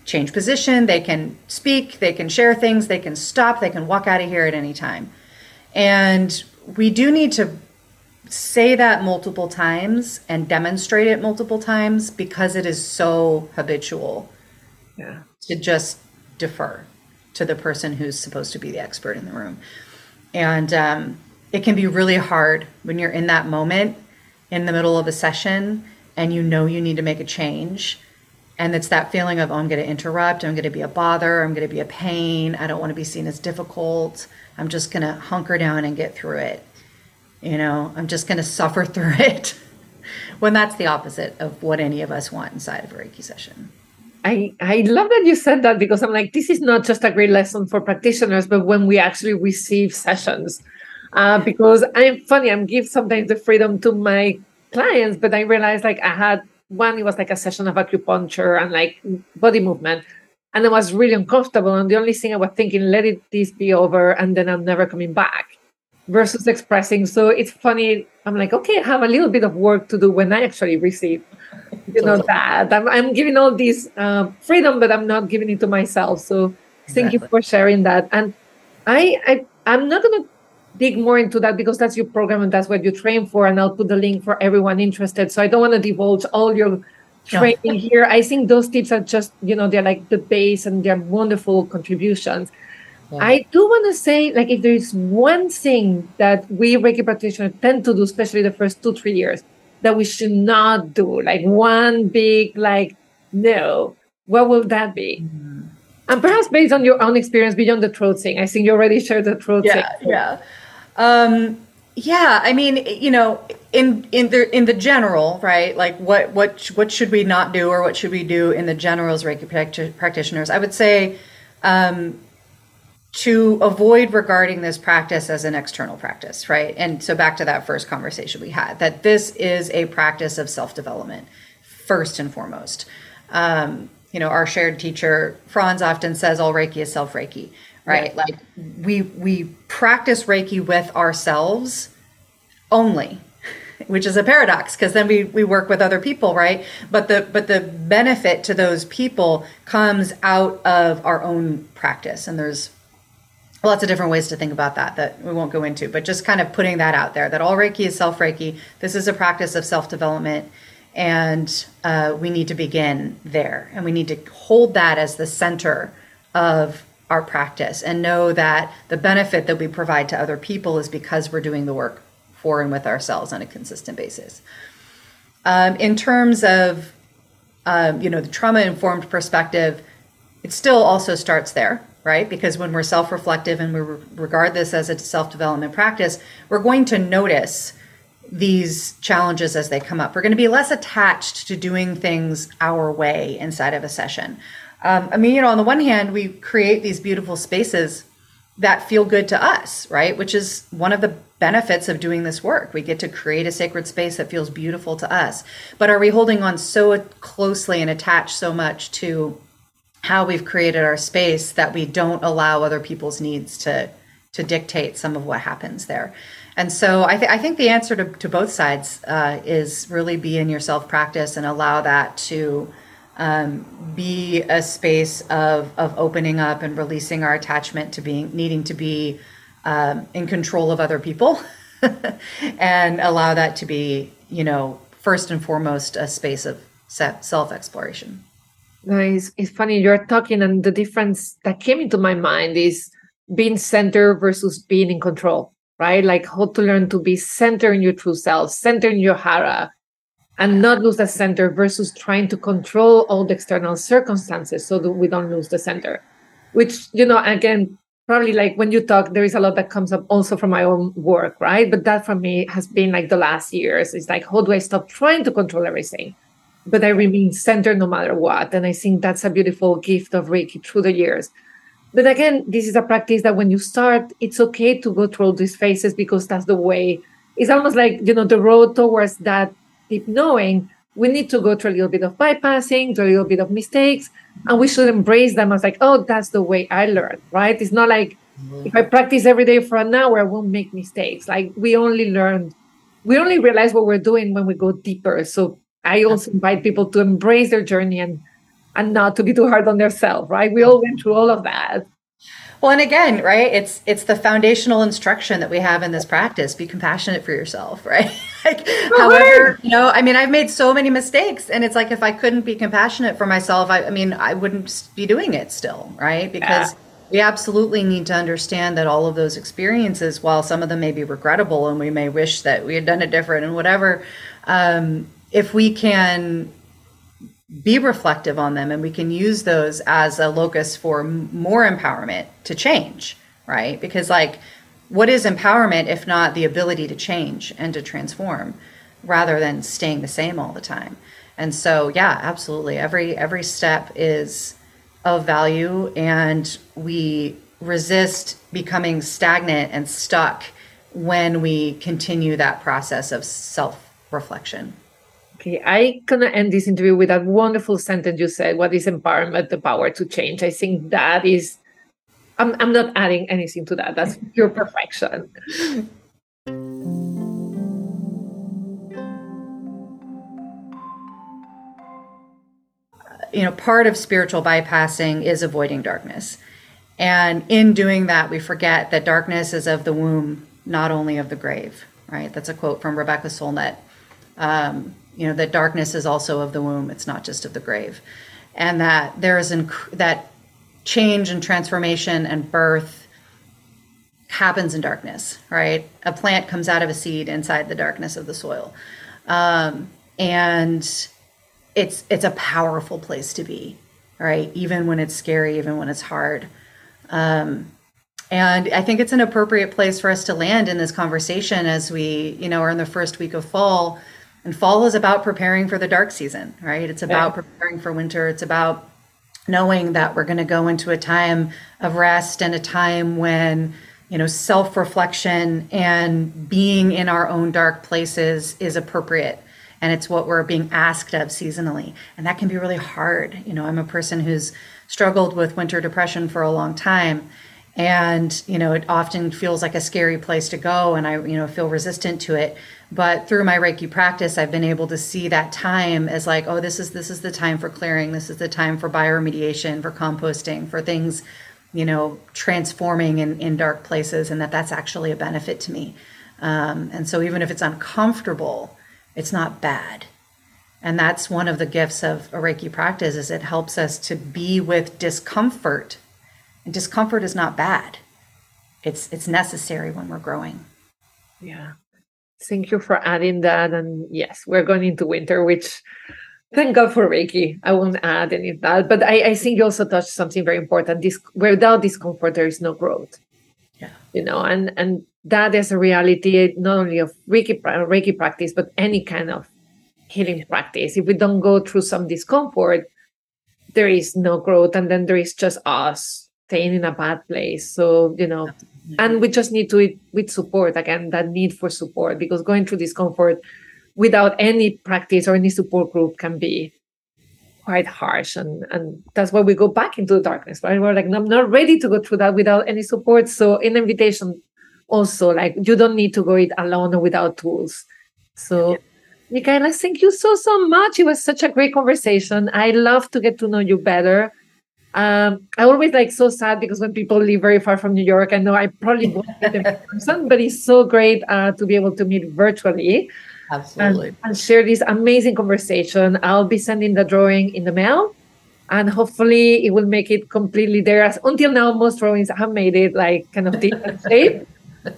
change position, they can speak, they can share things, they can stop, they can walk out of here at any time. And we do need to say that multiple times and demonstrate it multiple times because it is so habitual yeah. to just defer to the person who's supposed to be the expert in the room. And um, it can be really hard when you're in that moment in the middle of a session and you know you need to make a change. And it's that feeling of, oh, I'm going to interrupt, I'm going to be a bother, I'm going to be a pain, I don't want to be seen as difficult. I'm just going to hunker down and get through it. You know, I'm just going to suffer through it. when that's the opposite of what any of us want inside of a Reiki session. I, I love that you said that because I'm like, this is not just a great lesson for practitioners, but when we actually receive sessions. Uh, because I'm funny, I'm give sometimes the freedom to my clients, but I realized like I had one, it was like a session of acupuncture and like body movement and I was really uncomfortable. And the only thing I was thinking, let it this be over, and then I'm never coming back. Versus expressing. So it's funny. I'm like, okay, I have a little bit of work to do when I actually receive, you know, that I'm, I'm giving all this uh, freedom, but I'm not giving it to myself. So thank exactly. you for sharing that. And I, I I'm not gonna dig more into that because that's your program and that's what you train for. And I'll put the link for everyone interested. So I don't want to divulge all your training here. I think those tips are just, you know, they're like the base and they're wonderful contributions. Yeah. I do want to say, like, if there is one thing that we Reiki practitioners tend to do, especially the first two, three years, that we should not do, like one big, like, no, what will that be? Mm-hmm. And perhaps based on your own experience beyond the throat thing, I think you already shared the throat yeah, thing. Yeah. Um, yeah. I mean, you know, in in the in the general, right? Like what what what should we not do, or what should we do in the generals Reiki practitioners? I would say um, to avoid regarding this practice as an external practice, right? And so back to that first conversation we had, that this is a practice of self development first and foremost. Um, you know, our shared teacher Frans often says, "All Reiki is self Reiki." Right? Yeah. Like we we practice Reiki with ourselves only which is a paradox because then we, we work with other people right but the but the benefit to those people comes out of our own practice and there's lots of different ways to think about that that we won't go into but just kind of putting that out there that all reiki is self reiki this is a practice of self development and uh, we need to begin there and we need to hold that as the center of our practice and know that the benefit that we provide to other people is because we're doing the work for and with ourselves on a consistent basis. Um, in terms of um, you know the trauma informed perspective, it still also starts there, right? Because when we're self reflective and we re- regard this as a self development practice, we're going to notice these challenges as they come up. We're going to be less attached to doing things our way inside of a session. Um, I mean, you know, on the one hand, we create these beautiful spaces that feel good to us, right? Which is one of the benefits of doing this work. We get to create a sacred space that feels beautiful to us. But are we holding on so closely and attached so much to how we've created our space that we don't allow other people's needs to to dictate some of what happens there. And so I, th- I think the answer to, to both sides uh, is really be in your self practice and allow that to um, be a space of, of opening up and releasing our attachment to being needing to be um, in control of other people and allow that to be, you know, first and foremost a space of self exploration. No, it's, it's funny you're talking, and the difference that came into my mind is being centered versus being in control, right? Like how to learn to be centered in your true self, centered in your hara, and not lose the center versus trying to control all the external circumstances so that we don't lose the center. Which, you know, again, probably like when you talk, there is a lot that comes up also from my own work, right? But that for me has been like the last years. It's like, how do I stop trying to control everything? But I remain centered no matter what. And I think that's a beautiful gift of Reiki through the years but again, this is a practice that when you start, it's okay to go through all these phases because that's the way. It's almost like, you know, the road towards that deep knowing. We need to go through a little bit of bypassing, through a little bit of mistakes, and we should embrace them as like, oh, that's the way I learn, right? It's not like if I practice every day for an hour, I won't make mistakes. Like we only learn, we only realize what we're doing when we go deeper. So I also invite people to embrace their journey and and not to be too hard on themselves, right? We all went through all of that. Well, and again, right? It's it's the foundational instruction that we have in this practice. Be compassionate for yourself, right? like, however, you know, I mean, I've made so many mistakes, and it's like if I couldn't be compassionate for myself, I, I mean, I wouldn't be doing it still, right? Because yeah. we absolutely need to understand that all of those experiences, while some of them may be regrettable, and we may wish that we had done it different and whatever, um, if we can be reflective on them and we can use those as a locus for more empowerment to change right? Because like what is empowerment if not the ability to change and to transform rather than staying the same all the time? And so yeah absolutely. Every every step is of value and we resist becoming stagnant and stuck when we continue that process of self reflection Okay, I gonna end this interview with that wonderful sentence you said. What is empowerment? The power to change. I think that is. I'm I'm not adding anything to that. That's pure perfection. You know, part of spiritual bypassing is avoiding darkness. And in doing that, we forget that darkness is of the womb, not only of the grave, right? That's a quote from Rebecca Solnit. Um, you know that darkness is also of the womb it's not just of the grave. And that there is inc- that change and transformation and birth happens in darkness right? A plant comes out of a seed inside the darkness of the soil. Um, and it's it's a powerful place to be right? Even when it's scary even when it's hard. Um, and i think it's an appropriate place for us to land in this conversation as we you know are in the first week of fall and fall is about preparing for the dark season, right? It's about yeah. preparing for winter. It's about knowing that we're going to go into a time of rest and a time when you know self-reflection and being in our own dark places is appropriate and it's what we're being asked of seasonally and that can be really hard you know i'm a person who's struggled with winter depression for a long time and you know it often feels like a scary place to go and i you know feel resistant to it but through my reiki practice i've been able to see that time as like oh this is this is the time for clearing. This is the time for bioremediation for composting for things you know transforming in, in dark places and that that's actually a benefit to me. Um, and so even if it's uncomfortable it's not bad. And that's one of the gifts of a reiki practice is it helps us to be with discomfort. And discomfort is not bad. It's it's necessary when we're growing. Yeah Thank you for adding that. And yes, we're going into winter, which thank God for Reiki. I won't add any of that. But I, I think you also touched something very important. This without discomfort, there is no growth. Yeah. You know, and and that is a reality not only of Reiki Reiki practice, but any kind of healing practice. If we don't go through some discomfort, there is no growth, and then there is just us staying in a bad place. So you know, and we just need to it with support again that need for support because going through discomfort without any practice or any support group can be quite harsh and and that's why we go back into the darkness right we're like i'm not ready to go through that without any support so an invitation also like you don't need to go it alone or without tools so yeah. Michaela, thank you so so much. It was such a great conversation. I love to get to know you better. Um, I always like so sad because when people live very far from New York, I know I probably won't meet them in person, but it's so great uh, to be able to meet virtually. Absolutely. And, and share this amazing conversation. I'll be sending the drawing in the mail and hopefully it will make it completely there. As until now, most drawings have made it like kind of different shape.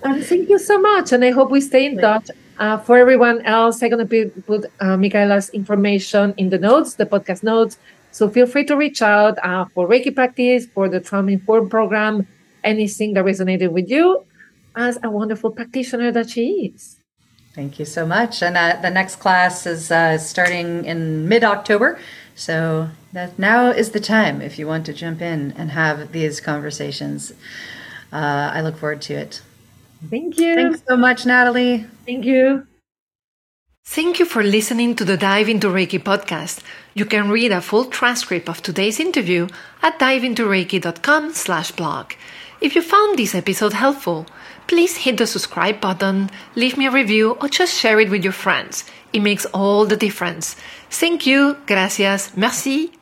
And thank you so much. And I hope we stay in touch. Uh, for everyone else, I'm going to put uh, Michaela's information in the notes, the podcast notes. So feel free to reach out uh, for Reiki practice, for the Trauma Informed program, anything that resonated with you as a wonderful practitioner that she is. Thank you so much. And uh, the next class is uh, starting in mid October. So that now is the time if you want to jump in and have these conversations. Uh, I look forward to it. Thank you. Thanks so much, Natalie. Thank you. Thank you for listening to the Dive into Reiki podcast. You can read a full transcript of today's interview at diveintoreiki.com slash blog. If you found this episode helpful, please hit the subscribe button, leave me a review, or just share it with your friends. It makes all the difference. Thank you, gracias, merci,